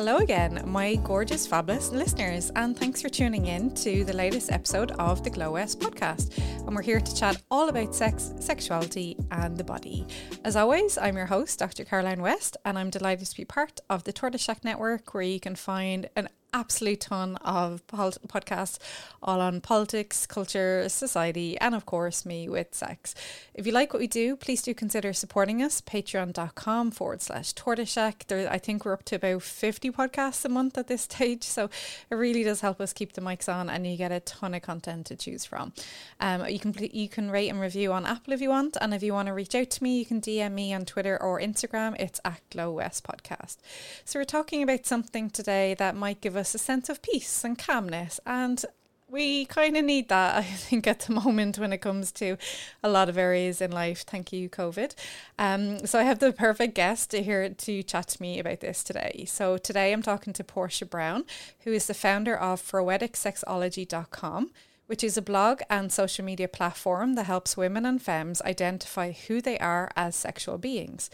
hello again, my gorgeous, fabulous listeners, and thanks for tuning in to the latest episode of the Glow West podcast. And we're here to chat all about sex, sexuality, and the body. As always, I'm your host, Dr. Caroline West, and I'm delighted to be part of the Tortoise Shack Network, where you can find an absolute ton of podcasts all on politics, culture, society, and of course, me with sex. If you like what we do, please do consider supporting us. Patreon.com forward slash tortoise shack. There, I think we're up to about 50 podcasts a month at this stage. So it really does help us keep the mics on and you get a ton of content to choose from. Um, you can you can rate and review on Apple if you want. And if you want to reach out to me, you can DM me on Twitter or Instagram. It's at Glow West Podcast. So we're talking about something today that might give us us a sense of peace and calmness. And we kind of need that, I think, at the moment when it comes to a lot of areas in life. Thank you, COVID. Um, so I have the perfect guest here to chat to me about this today. So today I'm talking to Portia Brown, who is the founder of FroeticSexology.com which is a blog and social media platform that helps women and femmes identify who they are as sexual beings.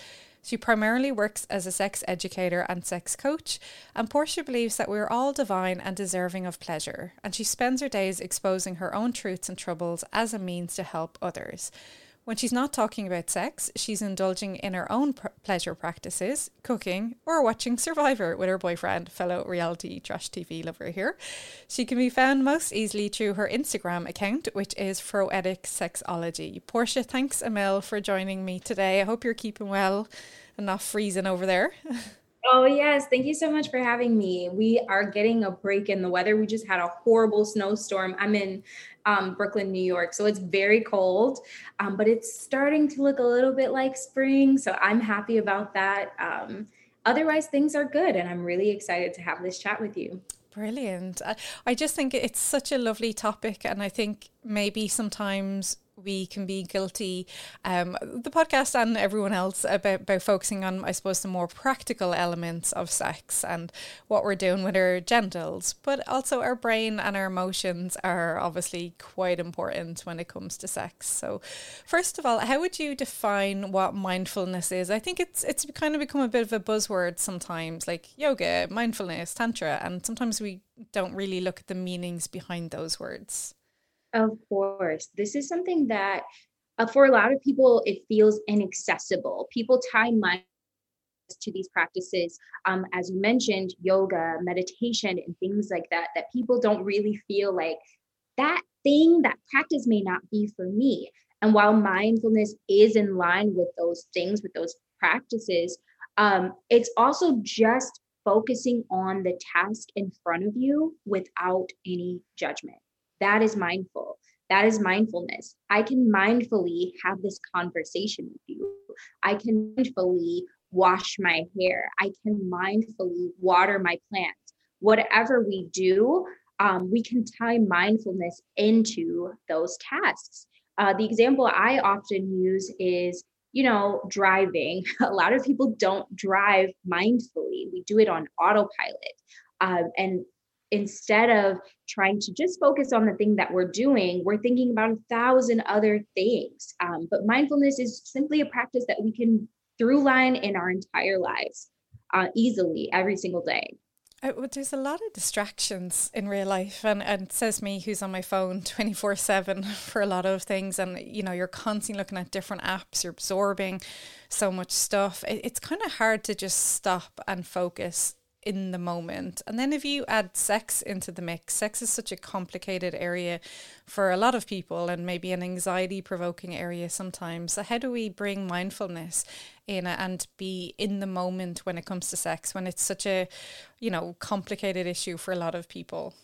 She primarily works as a sex educator and sex coach, and Portia believes that we're all divine and deserving of pleasure, and she spends her days exposing her own truths and troubles as a means to help others. When she's not talking about sex, she's indulging in her own pr- pleasure practices, cooking, or watching Survivor with her boyfriend, fellow reality trash TV lover here. She can be found most easily through her Instagram account, which is Froetic Sexology. Portia, thanks Emil for joining me today. I hope you're keeping well and not freezing over there. Oh, yes. Thank you so much for having me. We are getting a break in the weather. We just had a horrible snowstorm. I'm in um, Brooklyn, New York. So it's very cold, um, but it's starting to look a little bit like spring. So I'm happy about that. Um, otherwise, things are good. And I'm really excited to have this chat with you. Brilliant. I just think it's such a lovely topic. And I think maybe sometimes we can be guilty, um, the podcast and everyone else, about, about focusing on, I suppose, the more practical elements of sex and what we're doing with our genitals. But also, our brain and our emotions are obviously quite important when it comes to sex. So, first of all, how would you define what mindfulness is? I think it's it's kind of become a bit of a buzzword sometimes, like yoga, mindfulness, tantra, and sometimes we don't really look at the meanings behind those words. Of course. This is something that uh, for a lot of people, it feels inaccessible. People tie mind to these practices, um, as you mentioned, yoga, meditation, and things like that, that people don't really feel like that thing, that practice may not be for me. And while mindfulness is in line with those things, with those practices, um, it's also just focusing on the task in front of you without any judgment. That is mindful. That is mindfulness. I can mindfully have this conversation with you. I can mindfully wash my hair. I can mindfully water my plants. Whatever we do, um, we can tie mindfulness into those tasks. Uh, the example I often use is, you know, driving. A lot of people don't drive mindfully, we do it on autopilot. Uh, and instead of trying to just focus on the thing that we're doing, we're thinking about a thousand other things. Um, but mindfulness is simply a practice that we can through line in our entire lives uh, easily every single day. Uh, there's a lot of distractions in real life, and, and says me who's on my phone 24 7 for a lot of things. And you know, you're constantly looking at different apps, you're absorbing so much stuff. It, it's kind of hard to just stop and focus in the moment. And then if you add sex into the mix, sex is such a complicated area for a lot of people and maybe an anxiety provoking area sometimes. So, how do we bring mindfulness in and be in the moment when it comes to sex when it's such a, you know, complicated issue for a lot of people?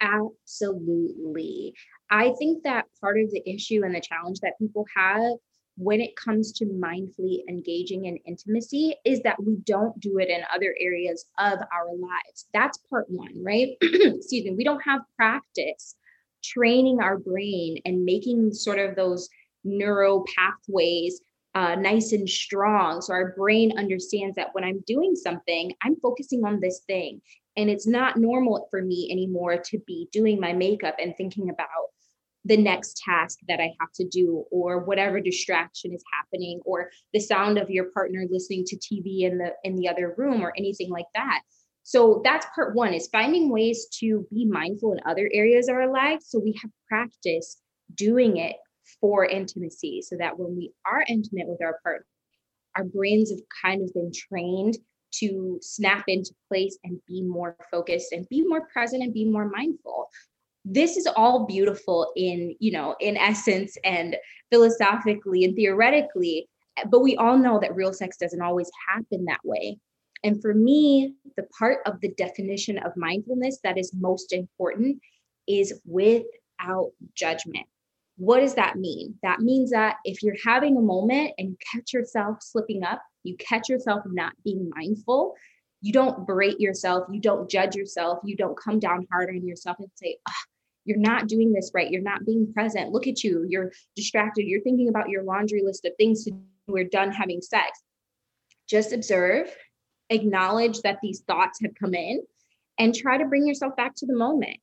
Absolutely. I think that part of the issue and the challenge that people have when it comes to mindfully engaging in intimacy is that we don't do it in other areas of our lives. That's part one, right? Excuse me. We don't have practice training our brain and making sort of those neuro pathways uh, nice and strong. So our brain understands that when I'm doing something, I'm focusing on this thing. And it's not normal for me anymore to be doing my makeup and thinking about the next task that I have to do or whatever distraction is happening or the sound of your partner listening to TV in the in the other room or anything like that. So that's part 1 is finding ways to be mindful in other areas of our lives so we have practice doing it for intimacy so that when we are intimate with our partner our brains have kind of been trained to snap into place and be more focused and be more present and be more mindful this is all beautiful in you know in essence and philosophically and theoretically but we all know that real sex doesn't always happen that way. And for me the part of the definition of mindfulness that is most important is without judgment. What does that mean? That means that if you're having a moment and you catch yourself slipping up you catch yourself not being mindful you don't berate yourself you don't judge yourself you don't come down hard on yourself and say oh, you're not doing this right. You're not being present. Look at you. You're distracted. You're thinking about your laundry list of things to do. We're done having sex. Just observe, acknowledge that these thoughts have come in, and try to bring yourself back to the moment.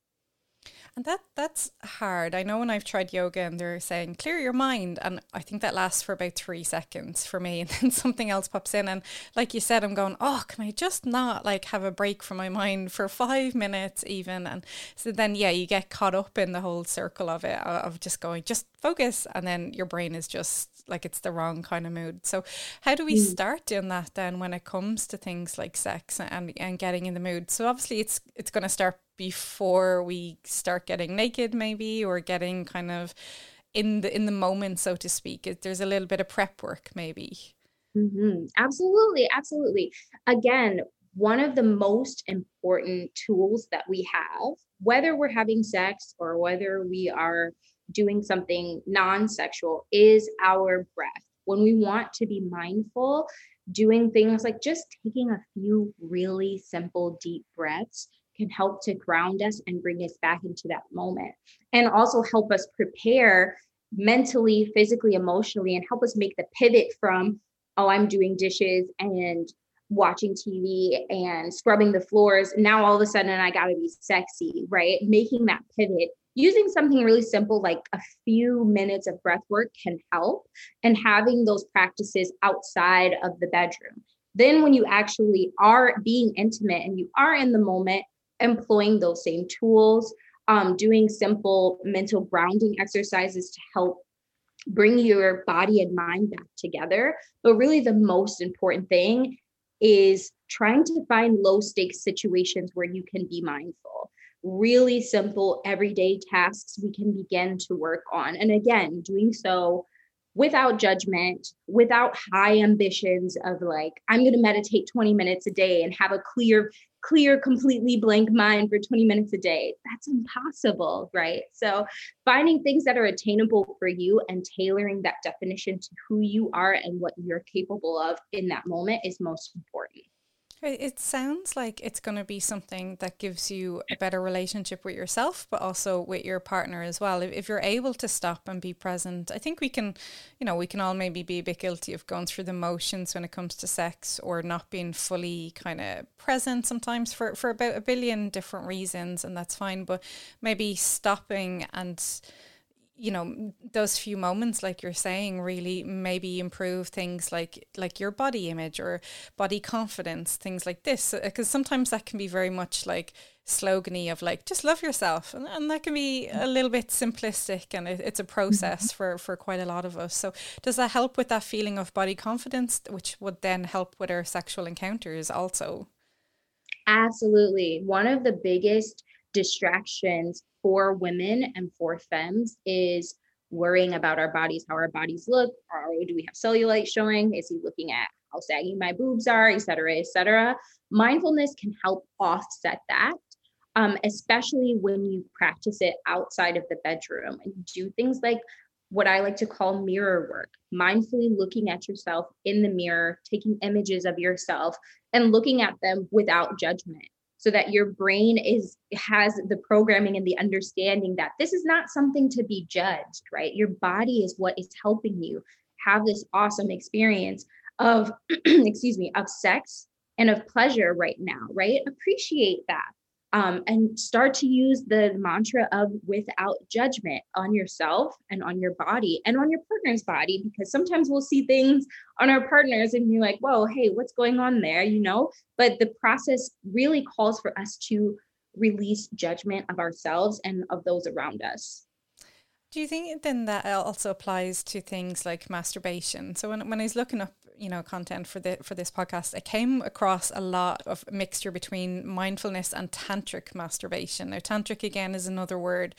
And that that's hard. I know when I've tried yoga and they're saying clear your mind and I think that lasts for about 3 seconds for me and then something else pops in and like you said I'm going, "Oh, can I just not like have a break from my mind for 5 minutes even?" And so then yeah, you get caught up in the whole circle of it of just going just focus and then your brain is just like it's the wrong kind of mood. So how do we mm. start doing that then when it comes to things like sex and and getting in the mood? So obviously it's it's going to start before we start getting naked maybe or getting kind of in the in the moment so to speak. There's a little bit of prep work maybe. Mm-hmm. absolutely absolutely. Again one of the most important tools that we have whether we're having sex or whether we are doing something non-sexual is our breath. When we want to be mindful doing things like just taking a few really simple deep breaths can help to ground us and bring us back into that moment and also help us prepare mentally, physically, emotionally, and help us make the pivot from, oh, I'm doing dishes and watching TV and scrubbing the floors. Now all of a sudden I got to be sexy, right? Making that pivot using something really simple like a few minutes of breath work can help and having those practices outside of the bedroom. Then, when you actually are being intimate and you are in the moment, employing those same tools, um, doing simple mental grounding exercises to help bring your body and mind back together. But really, the most important thing is trying to find low stakes situations where you can be mindful. Really simple, everyday tasks we can begin to work on. And again, doing so without judgment, without high ambitions of like, I'm going to meditate 20 minutes a day and have a clear clear, completely blank mind for 20 minutes a day. That's impossible, right? So, finding things that are attainable for you and tailoring that definition to who you are and what you're capable of in that moment is most important. It sounds like it's going to be something that gives you a better relationship with yourself, but also with your partner as well. If, if you're able to stop and be present, I think we can, you know, we can all maybe be a bit guilty of going through the motions when it comes to sex or not being fully kind of present sometimes for, for about a billion different reasons, and that's fine. But maybe stopping and you know those few moments like you're saying really maybe improve things like like your body image or body confidence things like this. Because uh, sometimes that can be very much like slogany of like just love yourself. And, and that can be a little bit simplistic and it, it's a process mm-hmm. for for quite a lot of us. So does that help with that feeling of body confidence which would then help with our sexual encounters also? Absolutely. One of the biggest distractions for women and for femmes is worrying about our bodies, how our bodies look. Or do we have cellulite showing? Is he looking at how saggy my boobs are, et cetera, et cetera? Mindfulness can help offset that, um, especially when you practice it outside of the bedroom and do things like what I like to call mirror work, mindfully looking at yourself in the mirror, taking images of yourself and looking at them without judgment so that your brain is has the programming and the understanding that this is not something to be judged right? Your body is what is helping you have this awesome experience of excuse me of sex and of pleasure right now right? Appreciate that um, and start to use the mantra of without judgment on yourself and on your body and on your partner's body because sometimes we'll see things on our partners and you're like whoa hey what's going on there? you know? But the process really calls for us to release judgment of ourselves and of those around us. Do you think then that also applies to things like masturbation? So when, when I was looking up you know content for the for this podcast, I came across a lot of mixture between mindfulness and tantric masturbation. Now, tantric again is another word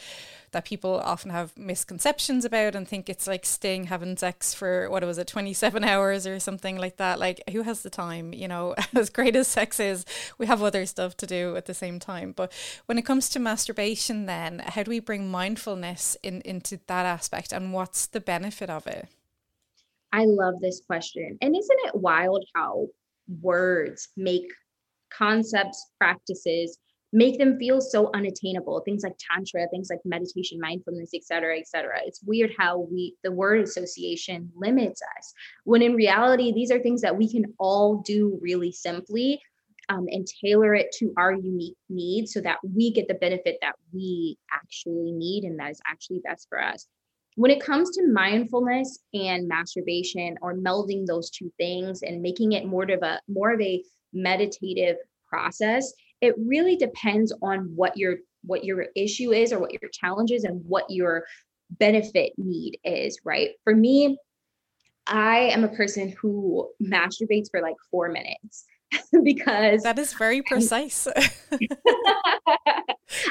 that people often have misconceptions about and think it's like staying having sex for what was it, twenty seven hours or something like that. Like, who has the time? You know, as great as sex is, we have other stuff to do at the same time. But when it comes to masturbation, then how do we bring mindfulness in into that aspect, and what's the benefit of it? I love this question. And isn't it wild how words make concepts, practices, make them feel so unattainable? Things like tantra things like meditation mindfulness et cetera et cetera. It's weird how we the word association limits us when in reality these are things that we can all do really simply um, and tailor it to our unique needs so that we get the benefit that we actually need and that is actually best for us when it comes to mindfulness and masturbation or melding those two things and making it more of a more of a meditative process it really depends on what your what your issue is or what your challenge is and what your benefit need is right? For me i am a person who masturbates for like four minutes because that is very precise.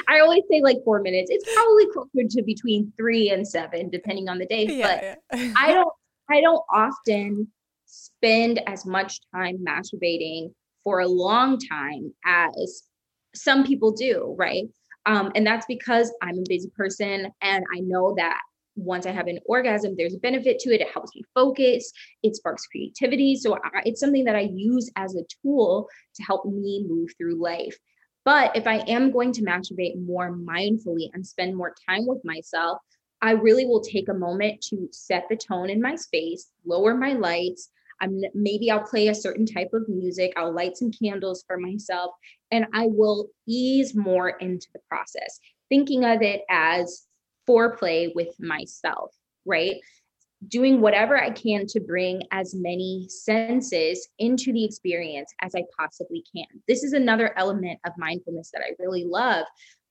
I always say like four minutes. It's probably closer to between three and seven, depending on the day. Yeah, but yeah. I don't I don't often spend as much time masturbating for a long time as some people do, right? Um, and that's because I'm a busy person and I know that once I have an orgasm, there's a benefit to it. It helps me focus, it sparks creativity. So I, it's something that I use as a tool to help me move through life. But if I am going to masturbate more mindfully and spend more time with myself, I really will take a moment to set the tone in my space, lower my lights. I'm maybe I'll play a certain type of music, I'll light some candles for myself, and I will ease more into the process, thinking of it as foreplay with myself, right? Doing whatever I can to bring as many senses into the experience as I possibly can. This is another element of mindfulness that I really love.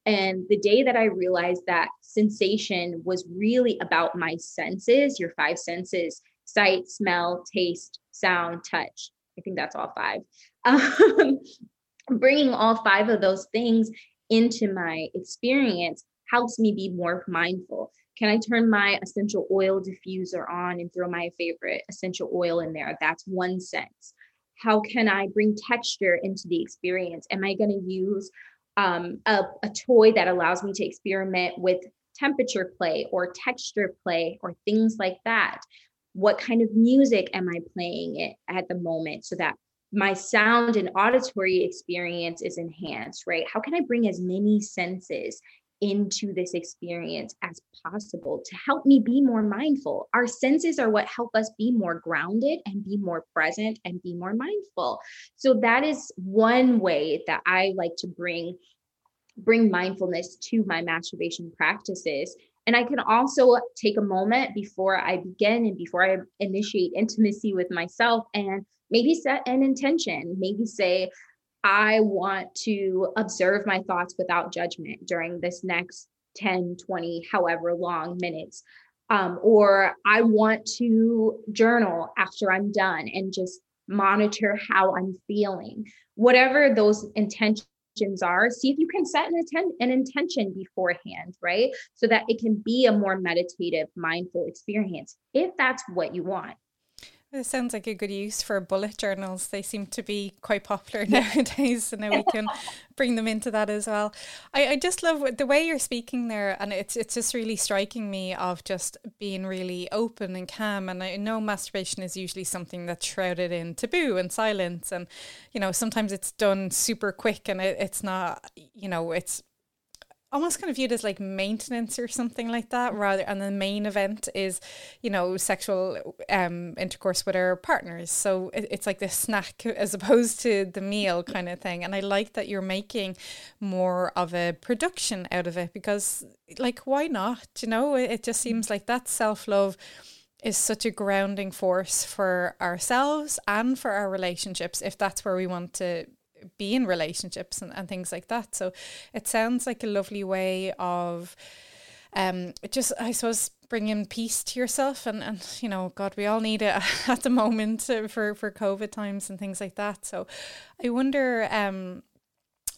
And the day that I realized that sensation was really about my senses, your five senses sight, smell, taste, sound, touch. I think that's all five. Um, bringing all five of those things into my experience helps me be more mindful. Can I turn my essential oil diffuser on and throw my favorite essential oil in there? That's one sense. How can I bring texture into the experience? Am I going to use um, a, a toy that allows me to experiment with temperature play or texture play or things like that? What kind of music am I playing at the moment so that my sound and auditory experience is enhanced, right? How can I bring as many senses into this experience as possible to help me be more mindful. Our senses are what help us be more grounded and be more present and be more mindful. So that is one way that I like to bring bring mindfulness to my masturbation practices. And I can also take a moment before I begin and before I initiate intimacy with myself and maybe set an intention, maybe say, I want to observe my thoughts without judgment during this next 10, 20, however long minutes. Um, or I want to journal after I'm done and just monitor how I'm feeling. Whatever those intentions are, see if you can set an, atten- an intention beforehand, right? So that it can be a more meditative, mindful experience if that's what you want. It sounds like a good use for bullet journals. They seem to be quite popular nowadays, so now we can bring them into that as well. I, I just love the way you're speaking there, and it's it's just really striking me of just being really open and calm. And I know masturbation is usually something that's shrouded in taboo and silence, and you know sometimes it's done super quick, and it, it's not, you know, it's almost kind of viewed as like maintenance or something like that rather and the main event is you know sexual um intercourse with our partners. So it, it's like the snack as opposed to the meal kind of thing. And i like that you're making more of a production out of it because like why not? You know it, it just seems like that self-love is such a grounding force for ourselves and for our relationships if that's where we want to be in relationships and, and things like that. So it sounds like a lovely way of um just I suppose bringing peace to yourself and and you know god we all need it at the moment for for covid times and things like that so i wonder um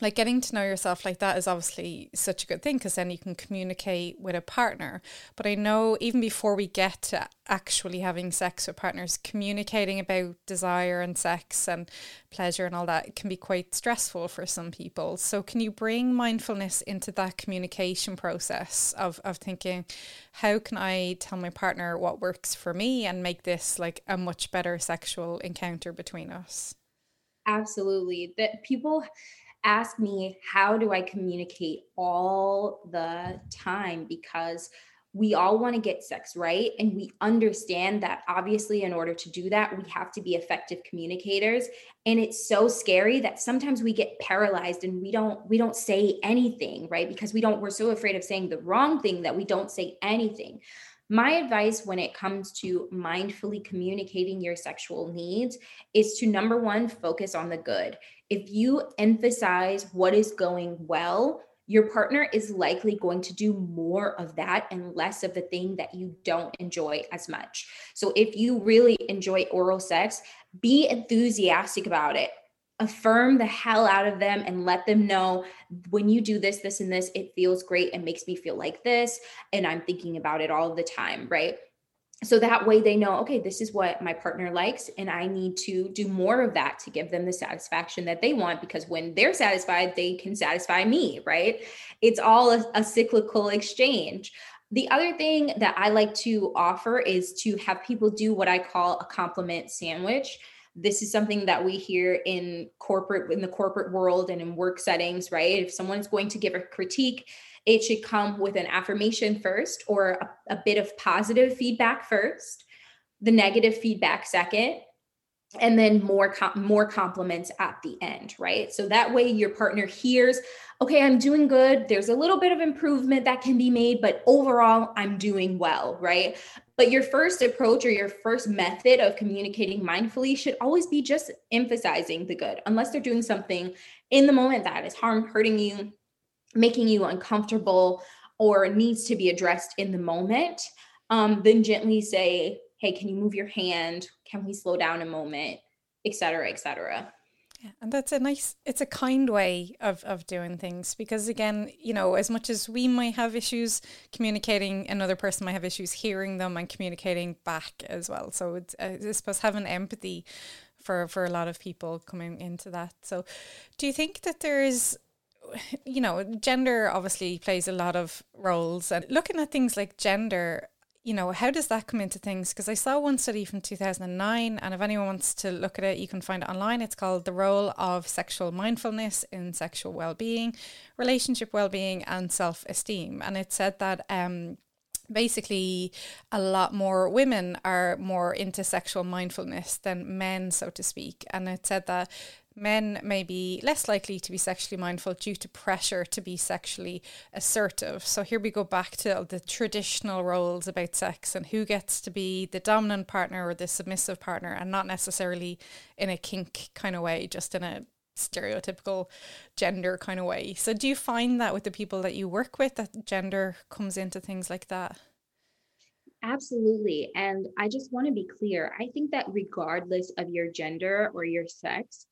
like getting to know yourself like that is obviously such a good thing because then you can communicate with a partner. But I know even before we get to actually having sex with partners, communicating about desire and sex and pleasure and all that can be quite stressful for some people. So can you bring mindfulness into that communication process of, of thinking, how can I tell my partner what works for me and make this like a much better sexual encounter between us? Absolutely. That people ask me how do I communicate all the time? Because we all want to get sex right? And we understand that obviously in order to do that we have to be effective communicators. And it's so scary that sometimes we get paralyzed and we don't we don't say anything right? Because we don't we're so afraid of saying the wrong thing that we don't say anything. My advice when it comes to mindfully communicating your sexual needs is to number one, focus on the good. If you emphasize what is going well, your partner is likely going to do more of that and less of the thing that you don't enjoy as much. So if you really enjoy oral sex, be enthusiastic about it affirm the hell out of them and let them know when you do this, this, and this, it feels great and makes me feel like this. And I'm thinking about it all the time, right? So that way they know, okay, this is what my partner likes, and I need to do more of that to give them the satisfaction that they want because when they're satisfied, they can satisfy me, right? It's all a, a cyclical exchange. The other thing that I like to offer is to have people do what I call a compliment sandwich this is something that we hear in corporate in the corporate world and in work settings right if someone's going to give a critique it should come with an affirmation first or a, a bit of positive feedback first the negative feedback second and then more more compliments at the end right? So that way your partner hears okay i'm doing good. There's a little bit of improvement that can be made but overall i'm doing well right? But your first approach or your first method of communicating mindfully should always be just emphasizing the good unless they're doing something in the moment that is harm hurting you making you uncomfortable or needs to be addressed in the moment um, then gently say hey can you move your hand? Can we slow down a moment? et cetera et cetera. And that's a nice it's a kind way of of doing things because again you know as much as we might have issues communicating another person might have issues hearing them and communicating back as well. So it's uh, i suppose having empathy for for a lot of people coming into that. So do you think that there is you know gender obviously plays a lot of roles and looking at things like gender you know, how does that come into things? Because I saw one study from 2009, and if anyone wants to look at it, you can find it online. It's called The Role of Sexual Mindfulness in Sexual Wellbeing, Relationship Wellbeing, and Self Esteem. And it said that um, basically a lot more women are more into sexual mindfulness than men, so to speak. And it said that men may be less likely to be sexually mindful due to pressure to be sexually assertive. So here we go back to the traditional roles about sex and who gets to be the dominant partner or the submissive partner, and not necessarily in a kink kind of way, just in a stereotypical gender kind of way. So do you find that with the people that you work with that gender comes into things like that? Absolutely. And I just want to be clear. I think that regardless of your gender or your sex,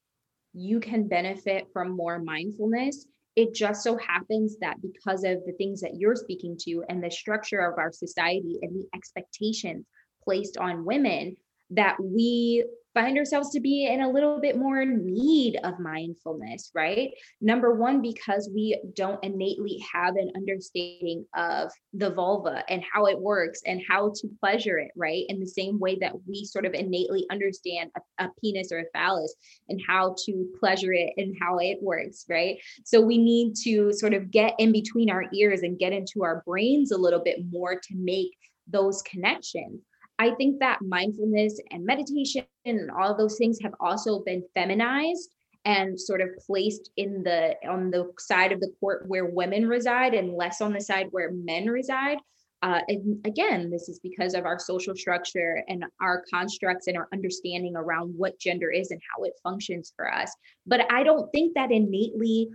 you can benefit from more mindfulness. It just so happens that because of the things that you're speaking to and the structure of our society and the expectations placed on women, that we find ourselves to be in a little bit more need of mindfulness, right? Number one, because we don't innately have an understanding of the vulva and how it works and how to pleasure it, right? In the same way that we sort of innately understand a, a penis or a phallus and how to pleasure it and how it works, right? So we need to sort of get in between our ears and get into our brains a little bit more to make those connections. I think that mindfulness and meditation and all those things have also been feminized and sort of placed in the on the side of the court where women reside and less on the side where men reside. Uh, and again, this is because of our social structure and our constructs and our understanding around what gender is and how it functions for us. But I don't think that innately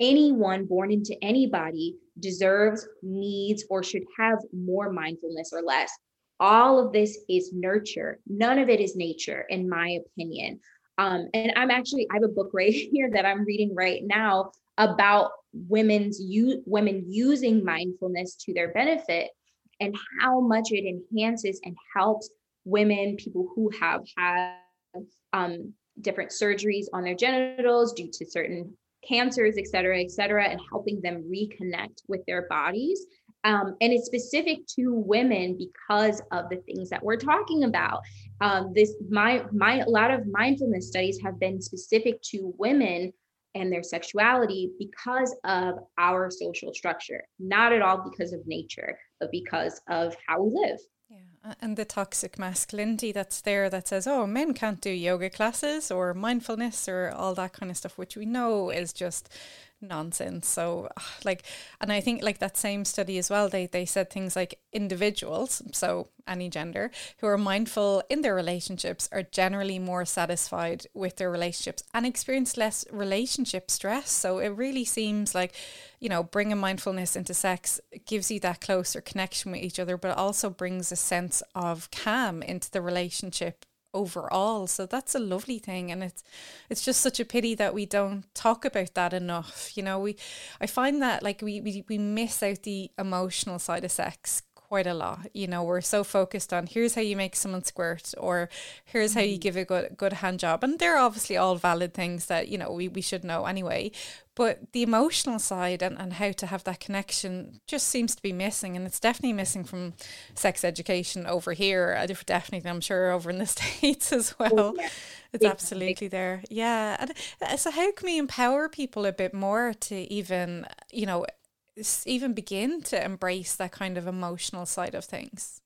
anyone born into anybody deserves, needs, or should have more mindfulness or less all of this is nurture. None of it is nature in my opinion. Um, and i'm actually i have a book right here that i'm reading right now about women's women using mindfulness to their benefit and how much it enhances and helps women people who have had um, different surgeries on their genitals due to certain cancers et cetera et cetera and helping them reconnect with their bodies um, and it's specific to women because of the things that we're talking about. Um, this my my a lot of mindfulness studies have been specific to women and their sexuality because of our social structure, not at all because of nature, but because of how we live. Yeah, and the toxic masculinity that's there that says, oh, men can't do yoga classes or mindfulness or all that kind of stuff, which we know is just nonsense. So like and I think like that same study as well, they they said things like individuals, so any gender, who are mindful in their relationships are generally more satisfied with their relationships and experience less relationship stress. So it really seems like, you know, bringing mindfulness into sex gives you that closer connection with each other, but also brings a sense of calm into the relationship overall. So that's a lovely thing and it's it's just such a pity that we don't talk about that enough. You know, we I find that like we we, we miss out the emotional side of sex quite a lot. You know, we're so focused on here's how you make someone squirt or here's how you mm-hmm. give a good good hand job. And they're obviously all valid things that, you know, we, we should know anyway. But the emotional side and, and how to have that connection just seems to be missing. And it's definitely missing from sex education over here. Uh, definitely, I'm sure, over in the States as oh, well. yeah. It's absolutely there. Yeah. And uh, so, how can we empower people a bit more to even, you know, even begin to embrace that kind of emotional side of things?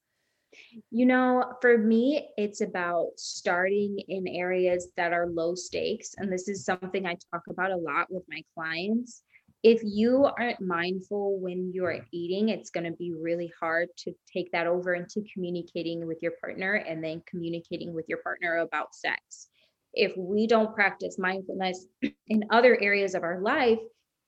You know, for me, it's about starting in areas that are low stakes. And this is something I talk about a lot with my clients. If you aren't mindful when you're eating, it's going to be really hard to take that over into communicating with your partner and then communicating with your partner about sex. If we don't practice mindfulness in other areas of our life,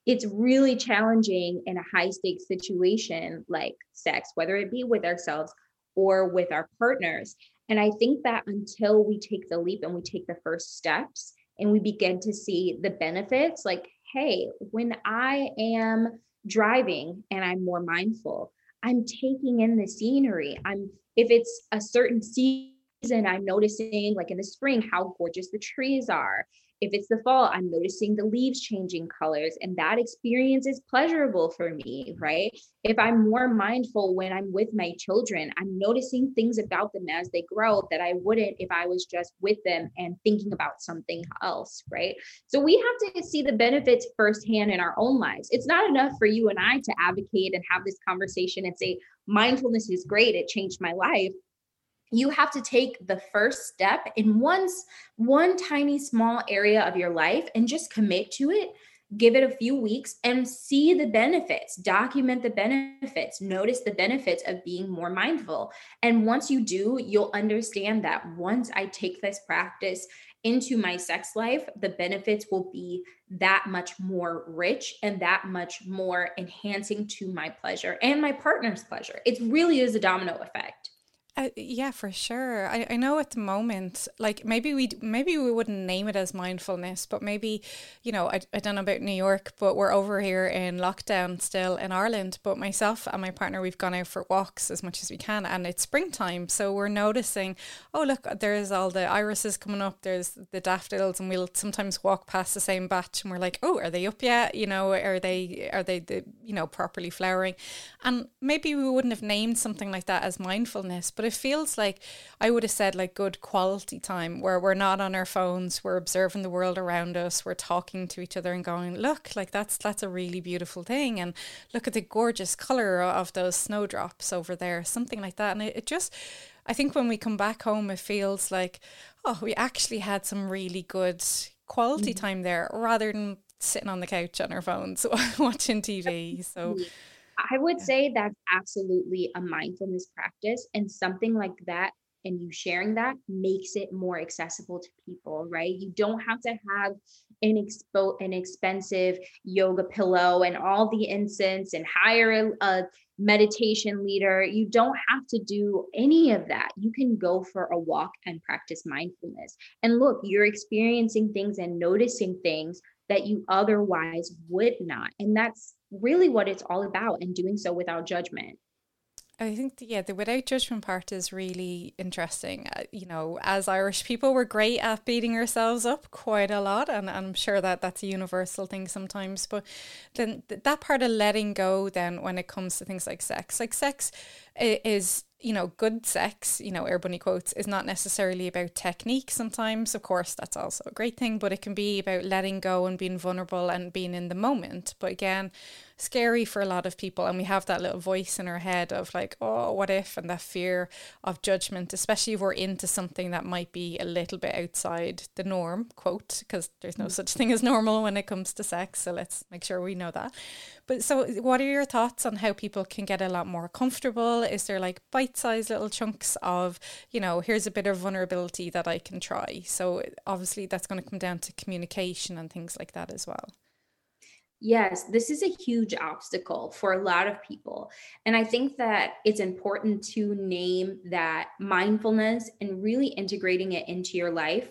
it's really challenging in a high stakes situation like sex, whether it be with ourselves or with our partners. And I think that until we take the leap and we take the first steps and we begin to see the benefits, like, hey, when I am driving and I'm more mindful, I'm taking in the scenery. I'm, if it's a certain season, I'm noticing, like in the spring, how gorgeous the trees are. If it's the fall, I'm noticing the leaves changing colors, and that experience is pleasurable for me, right? If I'm more mindful when I'm with my children, I'm noticing things about them as they grow that I wouldn't if I was just with them and thinking about something else, right? So we have to see the benefits firsthand in our own lives. It's not enough for you and I to advocate and have this conversation and say, mindfulness is great, it changed my life you have to take the first step in one one tiny small area of your life and just commit to it. Give it a few weeks and see the benefits. Document the benefits. Notice the benefits of being more mindful. And once you do you'll understand that once i take this practice into my sex life the benefits will be that much more rich and that much more enhancing to my pleasure and my partner's pleasure. It really is a domino effect Uh, yeah, for sure. I, I know at the moment, like maybe we maybe we wouldn't name it as mindfulness, but maybe, you know, I, I don't know about New York, but we're over here in lockdown still in Ireland. But myself and my partner, we've gone out for walks as much as we can, and it's springtime, so we're noticing. Oh, look, there's all the irises coming up. There's the daffodils, and we'll sometimes walk past the same batch, and we're like, oh, are they up yet? You know, are they are they the you know properly flowering? And maybe we wouldn't have named something like that as mindfulness, but it feels like I would have said like good quality time where we're not on our phones, we're observing the world around us, we're talking to each other and going, look, like that's that's a really beautiful thing, and look at the gorgeous color of those snowdrops over there, something like that, and it, it just. I think when we come back home, it feels like, oh, we actually had some really good quality mm-hmm. time there rather than sitting on the couch on our phones watching TV. So I would say that's absolutely a mindfulness practice and something like that and you sharing that makes it more accessible to people, right? You don't have to have an expo an expensive yoga pillow and all the incense and hire a, a meditation leader. You don't have to do any of that. You can go for a walk and practice mindfulness. And look, you're experiencing things and noticing things that you otherwise would not. And that's really what it's all about and doing so without judgment. I think, the, yeah, the without judgment part is really interesting. Uh, you know, as Irish people, we're great at beating ourselves up quite a lot, and, and I'm sure that that's a universal thing sometimes. But then th- that part of letting go, then when it comes to things like sex, like sex is you know, good sex, you know, air bunny quotes, is not necessarily about technique sometimes. Of course, that's also a great thing, but it can be about letting go and being vulnerable and being in the moment. But again, scary for a lot of people. And we have that little voice in our head of like, oh, what if? And that fear of judgment, especially if we're into something that might be a little bit outside the norm, quote, because there's no mm. such thing as normal when it comes to sex. So let's make sure we know that. But so, what are your thoughts on how people can get a lot more comfortable? Is there like bite sized little chunks of, you know, here's a bit of vulnerability that I can try? So, obviously, that's going to come down to communication and things like that as well. Yes, this is a huge obstacle for a lot of people. And I think that it's important to name that mindfulness and really integrating it into your life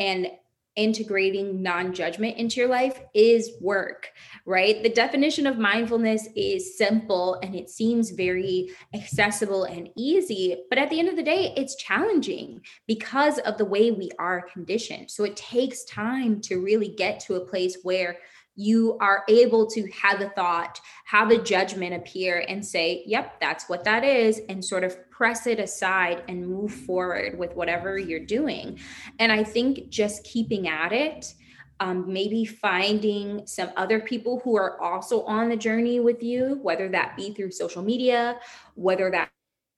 and integrating non judgment into your life is work, right? The definition of mindfulness is simple and it seems very accessible and easy. But at the end of the day, it's challenging because of the way we are conditioned. So it takes time to really get to a place where you are able to have a thought, have a judgment appear and say, yep, that's what that is, and sort of press it aside and move forward with whatever you're doing. And I think just keeping at it, um, maybe finding some other people who are also on the journey with you, whether that be through social media, whether that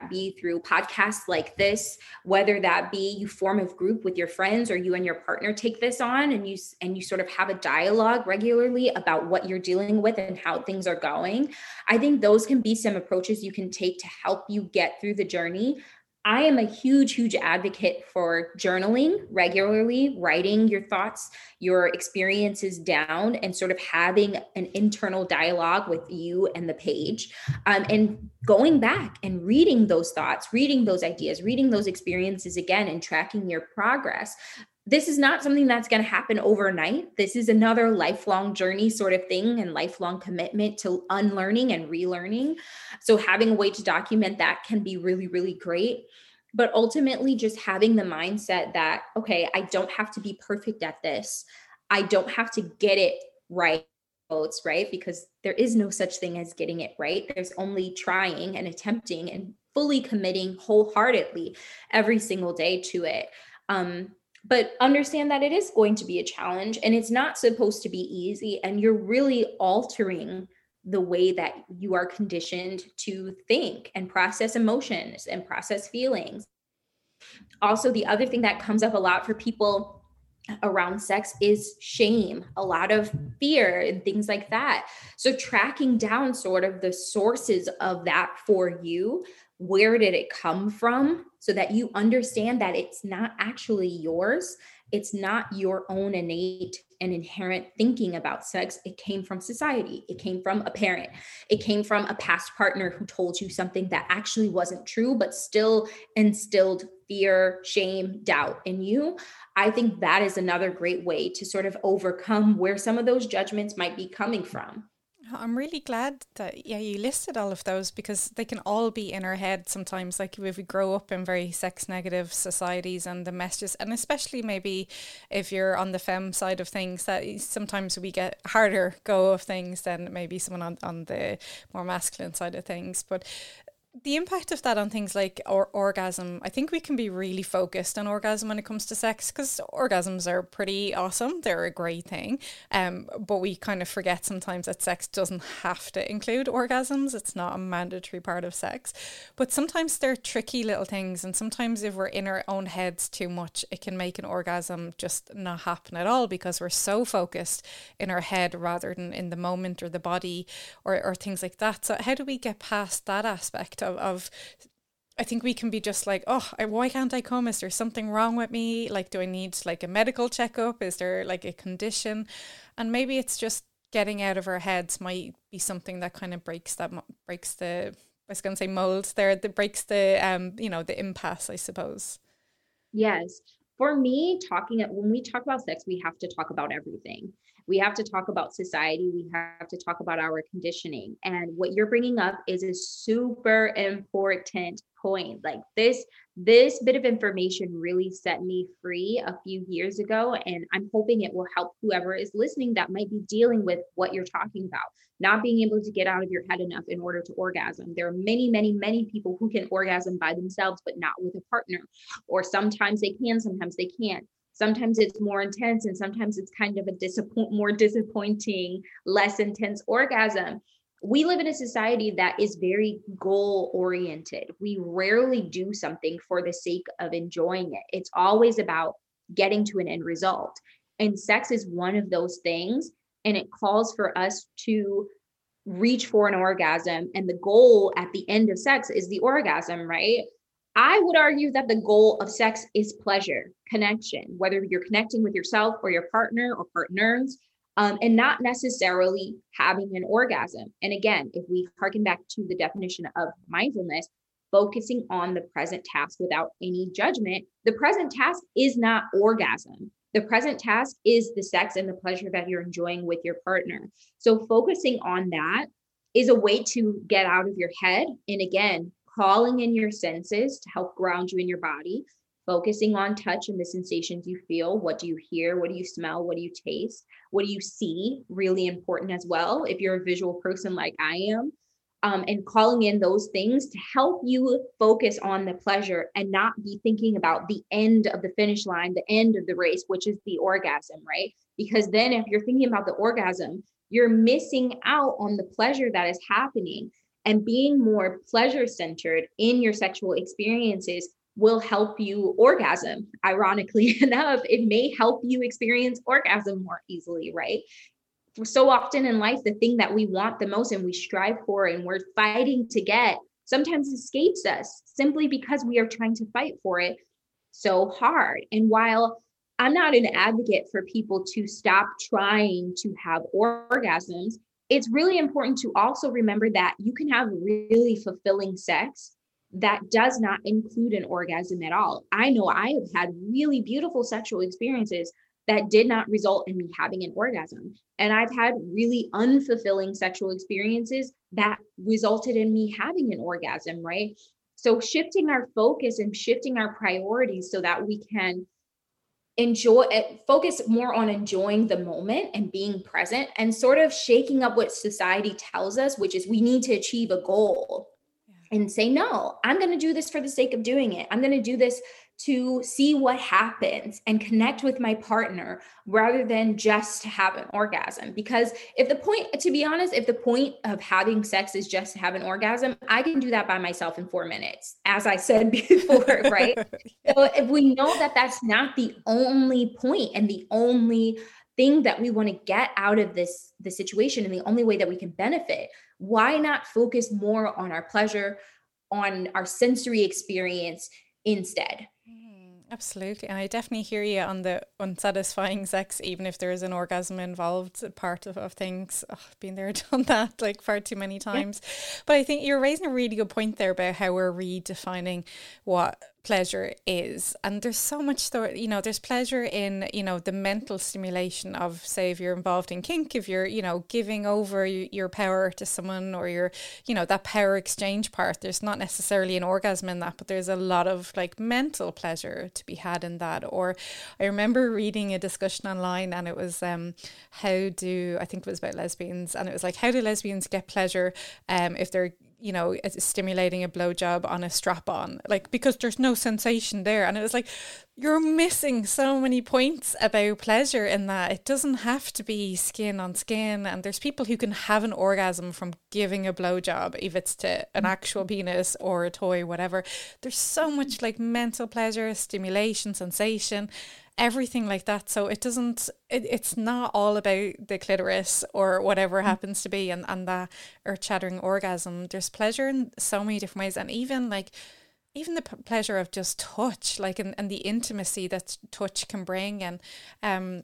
be through podcasts like this whether that be you form a group with your friends or you and your partner take this on and you and you sort of have a dialogue regularly about what you're dealing with and how things are going i think those can be some approaches you can take to help you get through the journey I am a huge, huge advocate for journaling regularly, writing your thoughts, your experiences down, and sort of having an internal dialogue with you and the page. Um, and going back and reading those thoughts, reading those ideas, reading those experiences again, and tracking your progress this is not something that's going to happen overnight. This is another lifelong journey sort of thing and lifelong commitment to unlearning and relearning. So, having a way to document that can be really, really great. But ultimately, just having the mindset that, okay, I don't have to be perfect at this, I don't have to get it right. Right, because there is no such thing as getting it right. There's only trying and attempting and fully committing wholeheartedly every single day to it. Um, but understand that it is going to be a challenge and it's not supposed to be easy and you're really altering the way that you are conditioned to think and process emotions and process feelings also the other thing that comes up a lot for people around sex is shame, a lot of fear, and things like that. So, tracking down sort of the sources of that for you where did it come from so that you understand that it's not actually yours it's not your own innate and inherent thinking about sex. It came from society. It came from a parent. It came from a past partner who told you something that actually wasn't true, but still instilled fear, shame, doubt in you. I think that is another great way to sort of overcome where some of those judgments might be coming from. I'm really glad that yeah you listed all of those because they can all be in our head sometimes. Like if we grow up in very sex negative societies and the messages, and especially maybe if you're on the fem side of things, that sometimes we get harder go of things than maybe someone on on the more masculine side of things. But the impact of that on things like or- orgasm, I think we can be really focused on orgasm when it comes to sex because orgasms are pretty awesome. They're a great thing. Um, but we kind of forget sometimes that sex doesn't have to include orgasms. It's not a mandatory part of sex. But sometimes they're tricky little things. And sometimes if we're in our own heads too much, it can make an orgasm just not happen at all because we're so focused in our head rather than in the moment or the body or, or things like that. So, how do we get past that aspect? Of, of I think we can be just like, oh, I, why can't I come? Is there something wrong with me? Like, do I need like a medical checkup? Is there like a condition? And maybe it's just getting out of our heads might be something that kind of breaks that breaks the I was going to say mold there that breaks the um you know the impasse I suppose. Yes, for me, talking when we talk about sex, we have to talk about everything we have to talk about society we have to talk about our conditioning. And what you're bringing up is a super important point. Like this this bit of information really set me free a few years ago and i'm hoping it will help whoever is listening that might be dealing with what you're talking about. Not being able to get out of your head enough in order to orgasm. There are many many many people who can orgasm by themselves but not with a partner. Or sometimes they can sometimes they can't sometimes it's more intense and sometimes it's kind of a disappoint more disappointing less intense orgasm. We live in a society that is very goal oriented we rarely do something for the sake of enjoying it. It's always about getting to an end result. And sex is one of those things and it calls for us to reach for an orgasm and the goal at the end of sex is the orgasm right I would argue that the goal of sex is pleasure, connection, whether you're connecting with yourself or your partner or partners, um, and not necessarily having an orgasm. And again, if we harken back to the definition of mindfulness, focusing on the present task without any judgment, the present task is not orgasm. The present task is the sex and the pleasure that you're enjoying with your partner. So, focusing on that is a way to get out of your head. And again, calling in your senses to help ground you in your body, focusing on touch and the sensations you feel. What do you hear? What do you smell? What do you taste? What do you see? Really important as well. If you're a visual person like I am, um, and calling in those things to help you focus on the pleasure and not be thinking about the end of the finish line, the end of the race, which is the orgasm, right? Because then if you're thinking about the orgasm, you're missing out on the pleasure that is happening and being more pleasure centered in your sexual experiences will help you orgasm. Ironically enough, it may help you experience orgasm more easily, right? So often in life, the thing that we want the most and we strive for and we're fighting to get sometimes escapes us simply because we are trying to fight for it so hard. And while I'm not an advocate for people to stop trying to have orgasms, it's really important to also remember that you can have really fulfilling sex that does not include an orgasm at all. I know I have had really beautiful sexual experiences that did not result in me having an orgasm. And I've had really unfulfilling sexual experiences that resulted in me having an orgasm, right? So shifting our focus and shifting our priorities so that we can enjoy eh, focus more on enjoying the moment and being present and sort of shaking up what society tells us which is we need to achieve a goal. And say no i'm going to do this for the sake of doing it i'm going to do this to see what happens and connect with my partner rather than just to have an orgasm. Because if the point, to be honest, if the point of having sex is just to have an orgasm, I can do that by myself in four minutes, as I said before, right? so if we know that that's not the only point and the only thing that we want to get out of this the situation and the only way that we can benefit why not focus more on our pleasure on our sensory experience instead mm, Absolutely. And I definitely hear you on the unsatisfying sex, even if there is an orgasm involved, part of, of things. Oh, been there, done that like far too many times. Yeah. But I think you're raising a really good point there about how we're redefining what pleasure is. And there's so much though you know there's pleasure in you know the mental stimulation of say if you're involved in kink if you're you know giving over your power to someone or your you know that power exchange part there's not necessarily an orgasm in that but there's a lot of like mental pleasure to be had in that. Or i remember reading a discussion online and it was um how do i think it was about lesbians and it was like how do lesbians get pleasure um if they're you know, stimulating a blowjob on a strap on, like because there's no sensation there. And it was like, you're missing so many points about pleasure in that it doesn't have to be skin on skin. And there's people who can have an orgasm from giving a blowjob, if it's to an actual mm-hmm. penis or a toy, whatever. There's so much like mental pleasure, stimulation, sensation everything like that. So it doesn't, it, it's not all about the clitoris or whatever mm. happens to be and, and that earth shattering orgasm. There's pleasure in so many different ways. And even like, even the p- pleasure of just touch, like, and, and the intimacy that touch can bring. And, um,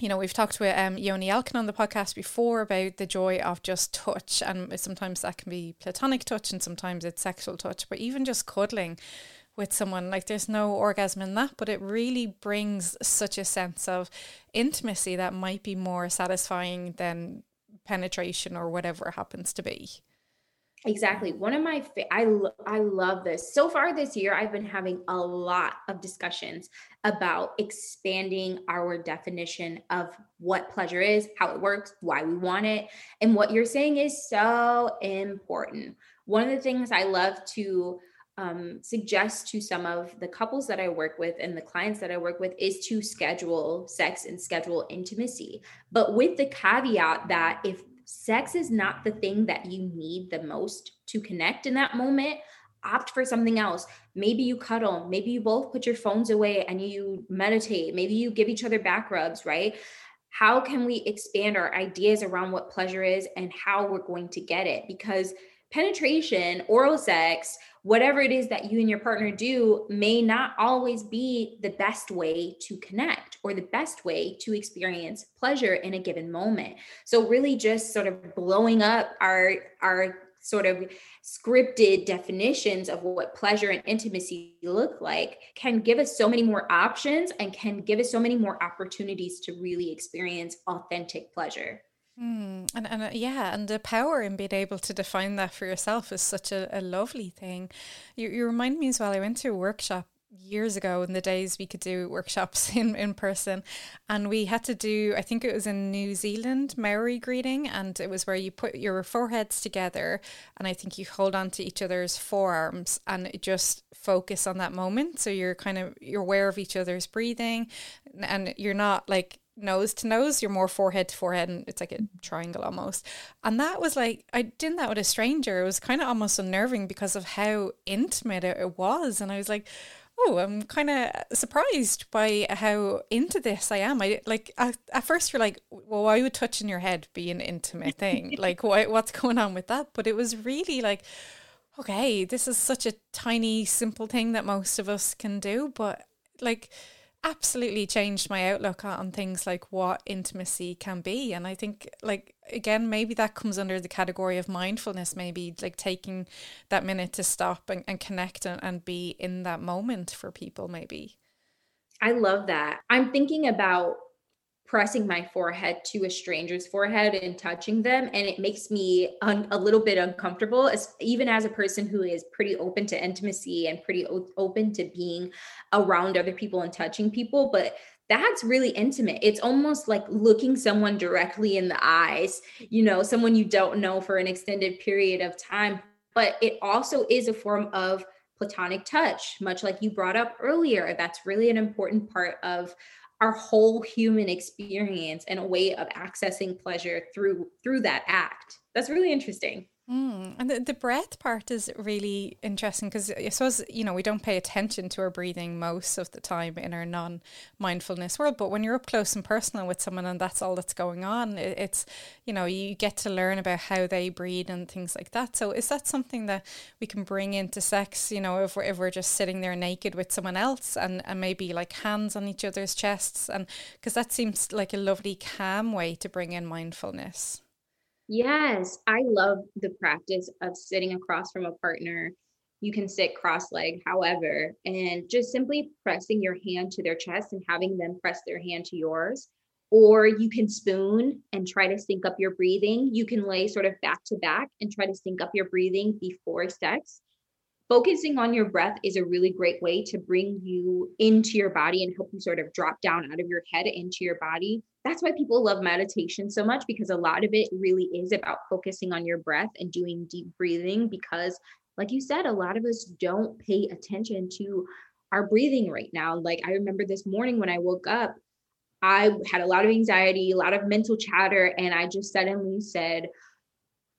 you know, we've talked with um, Yoni Elkin on the podcast before about the joy of just touch, and sometimes that can be platonic touch, and sometimes it's sexual touch. But even just cuddling, with someone. Like there's no orgasm in that, but it really brings such a sense of intimacy that might be more satisfying than penetration or whatever happens to be. Exactly. One of my fa- I I love this. So far this year I've been having a lot of discussions about expanding our definition of what pleasure is, how it works, why we want it, and what you're saying is so important. One of the things I love to um, suggest to some of the couples that I work with and the clients that I work with is to schedule sex and schedule intimacy. But with the caveat that if sex is not the thing that you need the most to connect in that moment, opt for something else. Maybe you cuddle, maybe you both put your phones away and you meditate, maybe you give each other back rubs, right? How can we expand our ideas around what pleasure is and how we're going to get it? Because penetration, oral sex, whatever it is that you and your partner do may not always be the best way to connect or the best way to experience pleasure in a given moment. So really just sort of blowing up our our sort of scripted definitions of what pleasure and intimacy look like can give us so many more options and can give us so many more opportunities to really experience authentic pleasure. Mm, and and uh, yeah, and the power in being able to define that for yourself is such a, a lovely thing. You you remind me as well. I went to a workshop years ago in the days we could do workshops in, in person and we had to do I think it was in New Zealand Maori greeting and it was where you put your foreheads together and I think you hold on to each other's forearms and just focus on that moment so you're kind of you're aware of each other's breathing and you're not like nose to nose, you're more forehead to forehead, and it's like a triangle almost. And that was like, I did that with a stranger. It was kind of almost unnerving because of how intimate it was. And I was like, oh, I'm kind of surprised by how into this I am. I like at, at first you're like, well, why would touching your head be an intimate thing? like, why, what's going on with that? But it was really like, okay, this is such a tiny, simple thing that most of us can do, but like absolutely changed my outlook on things like what intimacy can be. And i think like again maybe that comes under the category of mindfulness maybe like taking that minute to stop and, and connect and, and be in that moment for people maybe. I love that. I'm thinking about pressing my forehead to a stranger's forehead and touching them and it makes me un- a little bit uncomfortable as, even as a person who is pretty open to intimacy and pretty o- open to being around other people and touching people but that's really intimate. It's almost like looking someone directly in the eyes you know someone you don't know for an extended period of time but it also is a form of platonic touch much like you brought up earlier. That's really an important part of our whole human experience and a way of accessing pleasure through through that act. That's really interesting Mm, and the, the breath part is really interesting because I suppose, you know, we don't pay attention to our breathing most of the time in our non mindfulness world. But when you're up close and personal with someone and that's all that's going on, it, it's, you know, you get to learn about how they breathe and things like that. So is that something that we can bring into sex, you know, if we're, if we're just sitting there naked with someone else and, and maybe like hands on each other's chests? And because that seems like a lovely, calm way to bring in mindfulness. Yes, I love the practice of sitting across from a partner. You can sit cross legged, however, and just simply pressing your hand to their chest and having them press their hand to yours. Or you can spoon and try to sync up your breathing. You can lay sort of back to back and try to sync up your breathing before sex focusing on your breath is a really great way to bring you into your body and help you sort of drop down out of your head into your body. That's why people love meditation so much because a lot of it really is about focusing on your breath and doing deep breathing. Because, like you said, a lot of us don't pay attention to our breathing right now. Like, I remember this morning when I woke up, I had a lot of anxiety, a lot of mental chatter, and I just suddenly said,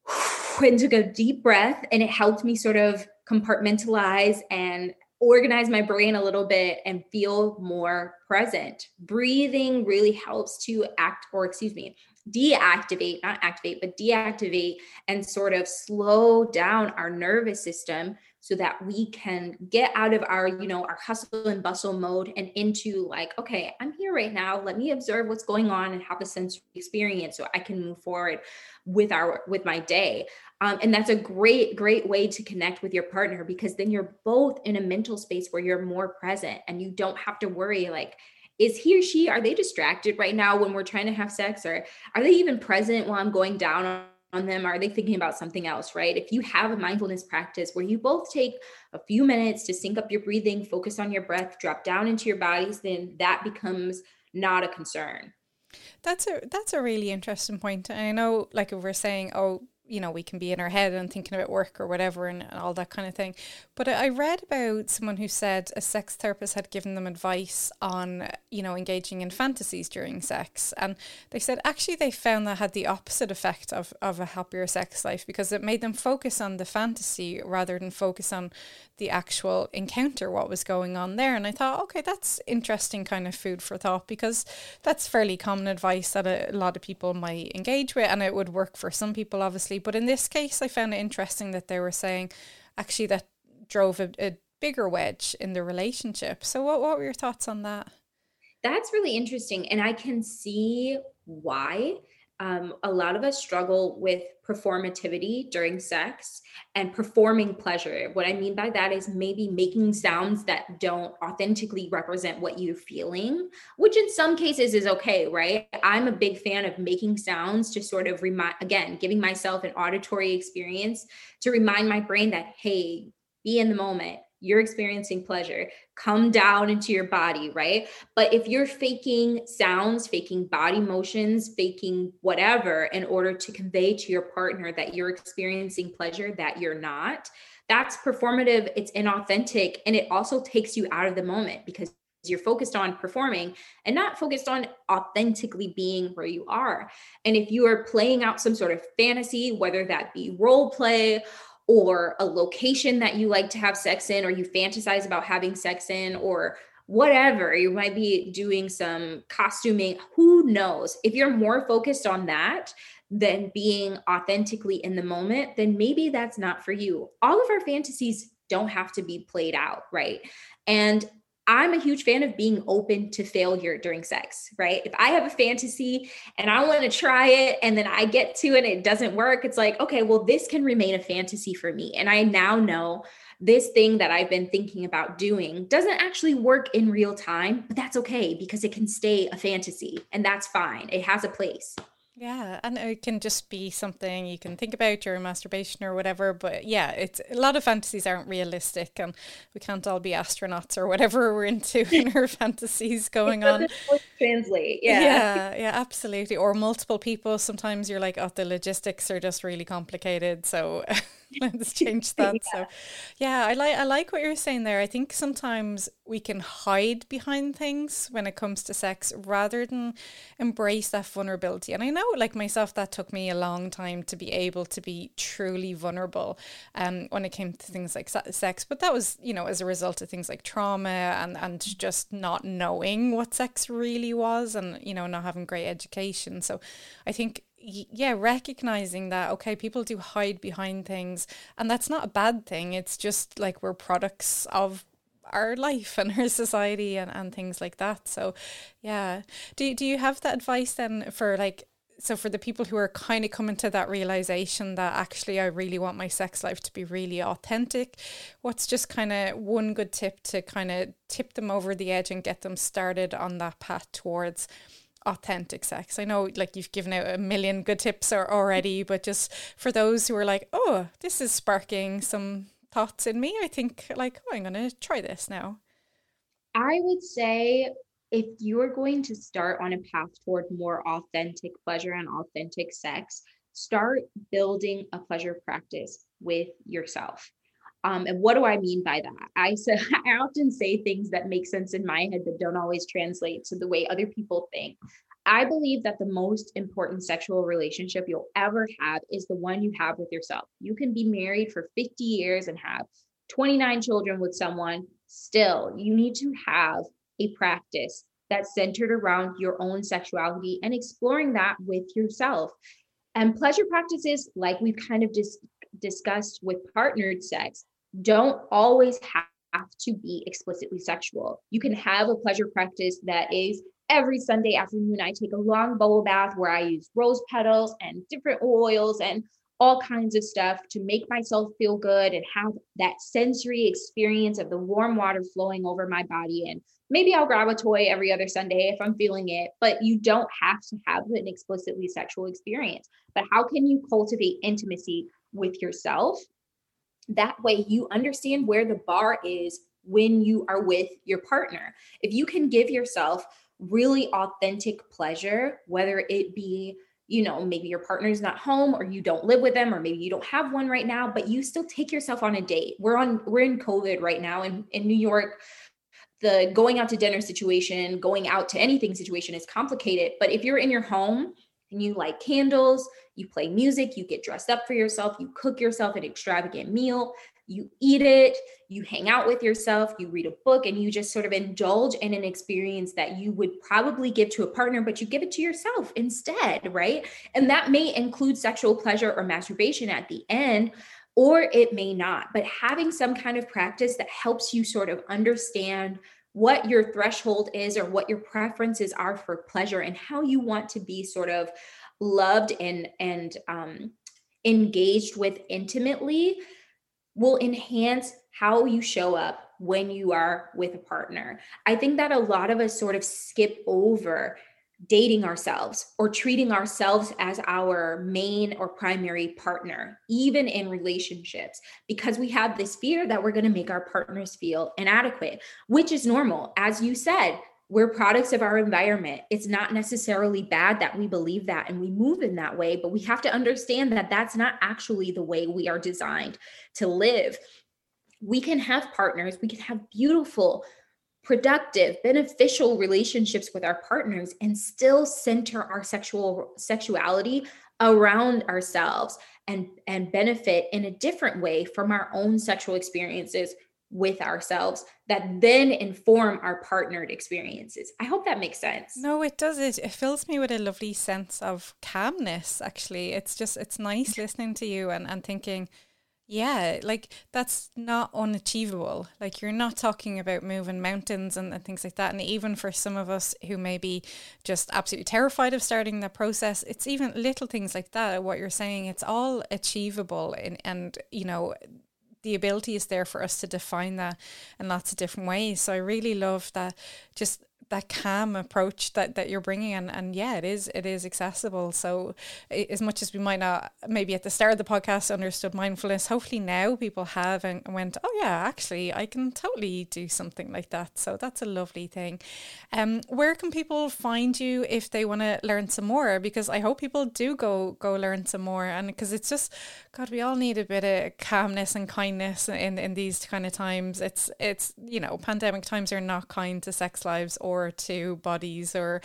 and took a deep breath, and it helped me sort of compartmentalize and organize my brain a little bit and feel more present. Breathing really helps to act, or excuse me, deactivate, not activate, but deactivate and sort of slow down our nervous system so that we can get out of our you know our hustle and bustle mode and into like okay i'm here right now. Let me observe what's going on and have a sensory experience so i can move forward with our with my day. Um, and that's a great great way to connect with your partner because then you're both in a mental space where you're more present and you don't have to worry like is he or she are they distracted right now when we're trying to have sex? Or are they even present while i'm going down on them? Are they thinking about something else, right? If you have a mindfulness practice where you both take a few minutes to sync up your breathing, focus on your breath, drop down into your bodies, then that becomes not a concern. That's a that's a really interesting point. I know like if we're saying, oh, you know, we can be in our head and thinking about work or whatever and, and, all that kind of thing. But I read about someone who said a sex therapist had given them advice on, you know, engaging in fantasies during sex. And they said actually they found that had the opposite effect of, of a happier sex life because it made them focus on the fantasy rather than focus on the actual encounter, what was going on there. And I thought, okay, that's interesting kind of food for thought because that's fairly common advice that a, a lot of people might engage with and it would work for some people, obviously obviously. But in this case, I found it interesting that they were saying actually that drove a, a bigger wedge in the relationship. So, what, what were your thoughts on that? That's really interesting. And I can see why um, a lot of us struggle with performativity during sex and performing pleasure. What I mean by that is maybe making sounds that don't authentically represent what you're feeling, which in some cases is okay, right? I'm a big fan of making sounds to sort of remind, again, giving myself an auditory experience to remind my brain that, hey, be in the moment you're experiencing pleasure come down into your body right but if you're faking sounds faking body motions faking whatever in order to convey to your partner that you're experiencing pleasure that you're not that's performative it's inauthentic and it also takes you out of the moment because you're focused on performing and not focused on authentically being where you are. And if you are playing out some sort of fantasy, whether that be role play or a location that you like to have sex in or you fantasize about having sex in or whatever. You might be doing some costuming. Who knows? If you're more focused on that than being authentically in the moment then maybe that's not for you. All of our fantasies don't have to be played out right? And I'm a huge fan of being open to failure during sex, right? If I have a fantasy and I want to try it and then I get to it and it doesn't work, it's like, okay, well, this can remain a fantasy for me. And I now know this thing that I've been thinking about doing doesn't actually work in real time, but that's okay because it can stay a fantasy and that's fine. It has a place. Yeah, and it can just be something you can think about during masturbation or whatever. But yeah, it's a lot of fantasies aren't realistic, and we can't all be astronauts or whatever we're into in our fantasies going on. Translate, yeah, yeah, yeah, absolutely. Or multiple people. Sometimes you're like, oh, the logistics are just really complicated, so let's change that. yeah. So, yeah, I like I like what you're saying there. I think sometimes we can hide behind things when it comes to sex rather than embrace that vulnerability. And I know, like myself, that took me a long time to be able to be truly vulnerable um, when it came to things like sex. But that was, you know, as a result of things like trauma and, and just not knowing what sex really was and, you know, not having great education. So I think yeah, recognizing that, okay, people do hide behind things, and that's not a bad thing. It's just like we're products of our life and our society and, and things like that. So, yeah. Do, do you have that advice then for like, so for the people who are kind of coming to that realization that actually I really want my sex life to be really authentic, what's just kind of one good tip to kind of tip them over the edge and get them started on that path towards authentic sex? I know like you've given out a million good tips already, but just for those who are like, oh, this is sparking some thoughts in me, I think like, oh, I'm going to try this now. I would say if you're going to start on a path toward more authentic pleasure and authentic sex, start building a pleasure practice with yourself. Um, and what do I mean by that? I say I often say things that make sense in my head but don't always translate to the way other people think. I believe that the most important sexual relationship you'll ever have is the one you have with yourself. You can be married for 50 years and have 29 children with someone. Still, you need to have a practice that's centered around your own sexuality and exploring that with yourself. And pleasure practices, like we've kind of just discussed with partnered sex, don't always have to be explicitly sexual. You can have a pleasure practice that is every Sunday afternoon, I take a long bubble bath where I use rose petals and different oils and all kinds of stuff to make myself feel good and have that sensory experience of the warm water flowing over my body. And maybe I'll grab a toy every other Sunday if I'm feeling it, but you don't have to have an explicitly sexual experience. But how can you cultivate intimacy with yourself? That way, you understand where the bar is when you are with your partner. If you can give yourself really authentic pleasure, whether it be you know, maybe your partner's not home or you don't live with them or maybe you don't have one right now, but you still take yourself on a date. We're on we're in COVID right now in, in New York. The going out to dinner situation, going out to anything situation is complicated. But if you're in your home and you light candles, you play music, you get dressed up for yourself, you cook yourself an extravagant meal, you eat it, you hang out with yourself, you read a book, and you just sort of indulge in an experience that you would probably give to a partner, but you give it to yourself instead, right? And that may include sexual pleasure or masturbation at the end, or it may not. But having some kind of practice that helps you sort of understand what your threshold is or what your preferences are for pleasure and how you want to be sort of loved and and um, engaged with intimately will enhance how you show up when you are with a partner. I think that a lot of us sort of skip over dating ourselves or treating ourselves as our main or primary partner, even in relationships, because we have this fear that we're going to make our partners feel inadequate, which is normal. As you said, we're products of our environment. It's not necessarily bad that we believe that and we move in that way, but we have to understand that that's not actually the way we are designed to live. We can have partners, we can have beautiful, productive, beneficial relationships with our partners and still center our sexual sexuality around ourselves and and benefit in a different way from our own sexual experiences with ourselves that then inform our partnered experiences. I hope that makes sense. No, it does. It, it fills me with a lovely sense of calmness, actually. It's just, it's nice listening to you and, and thinking, yeah, like that's not unachievable. Like you're not talking about moving mountains and, and things like that. And even for some of us who may be just absolutely terrified of starting the process, it's even little things like that. What you're saying, it's all achievable. In, and, you know, the ability is there for us to define that in lots of different ways. So I really love that just that calm approach that, that you're bringing and, and yeah it is it is accessible. So as much as we might not maybe at the start of the podcast understood mindfulness hopefully now people have and went oh yeah actually I can totally do something like that. So that's a lovely thing. Um where can people find you if they want to learn some more? Because I hope people do go go learn some more and because it's just god we all need a bit of calmness and kindness in in these kind of times. It's it's you know pandemic times are not kind to sex lives or or to bodies or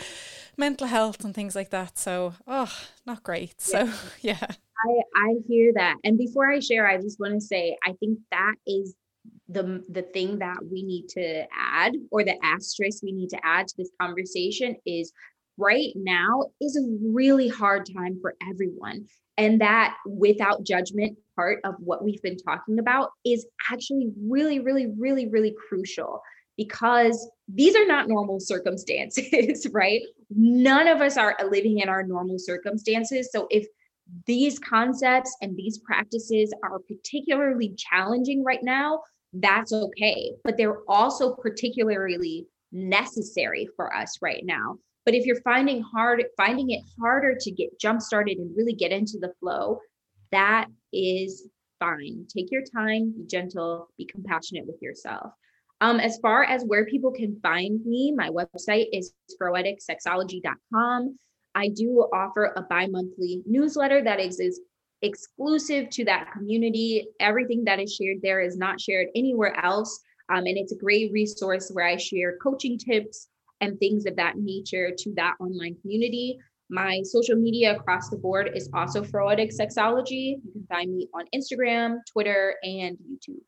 mental health and things like that. So, oh, not great. So, yeah. I, I hear that. And before I share, I just want to say I think that is the the thing that we need to add or the asterisk we need to add to this conversation is right now is a really hard time for everyone and that without judgment part of what we've been talking about is actually really really really really crucial because these are not normal circumstances, right? None of us are living in our normal circumstances. So if these concepts and these practices are particularly challenging right now, that's okay. But they're also particularly necessary for us right now. But if you're finding hard finding it harder to get jump started and really get into the flow, that is fine. Take your time, be gentle, be compassionate with yourself. Um, as far as where people can find me, my website is froeticsexology.com. I do offer a bi monthly newsletter that is, is exclusive to that community. Everything that is shared there is not shared anywhere else. Um, and it's a great resource where I share coaching tips and things of that nature to that online community. My social media across the board is also Froetic Sexology. You can find me on Instagram, Twitter, and YouTube.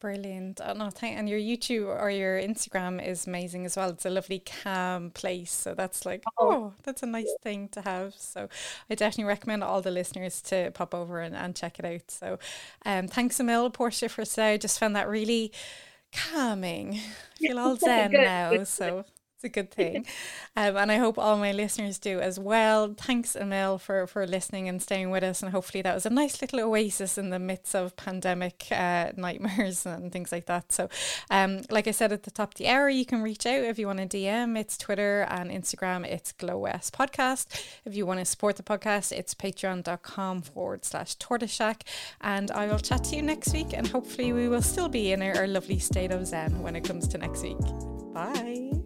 Brilliant. Oh, no, thank, and your YouTube or your Instagram is amazing as well. It's a lovely calm place. So that's like, oh, oh that's a nice thing to have. So I definitely recommend all the listeners to pop over and, and check it out. So um, thanks a mil, Portia, for today. I just found that really calming. I feel all zen now. So it's a good thing. Um, and I hope all my listeners do as well. Thanks, a mil, for, for listening and staying with us. And hopefully that was a nice little oasis in the midst of pandemic uh, nightmares and things like that. So, um, like I said at the top of the hour, you can reach out if you want to DM. It's Twitter and Instagram. It's Glow West Podcast. If you want to support the podcast, it's patreon.com forward slash tortoise shack. And I will chat to you next week. And hopefully we will still be in our, our lovely state of zen when it comes to next week. Bye.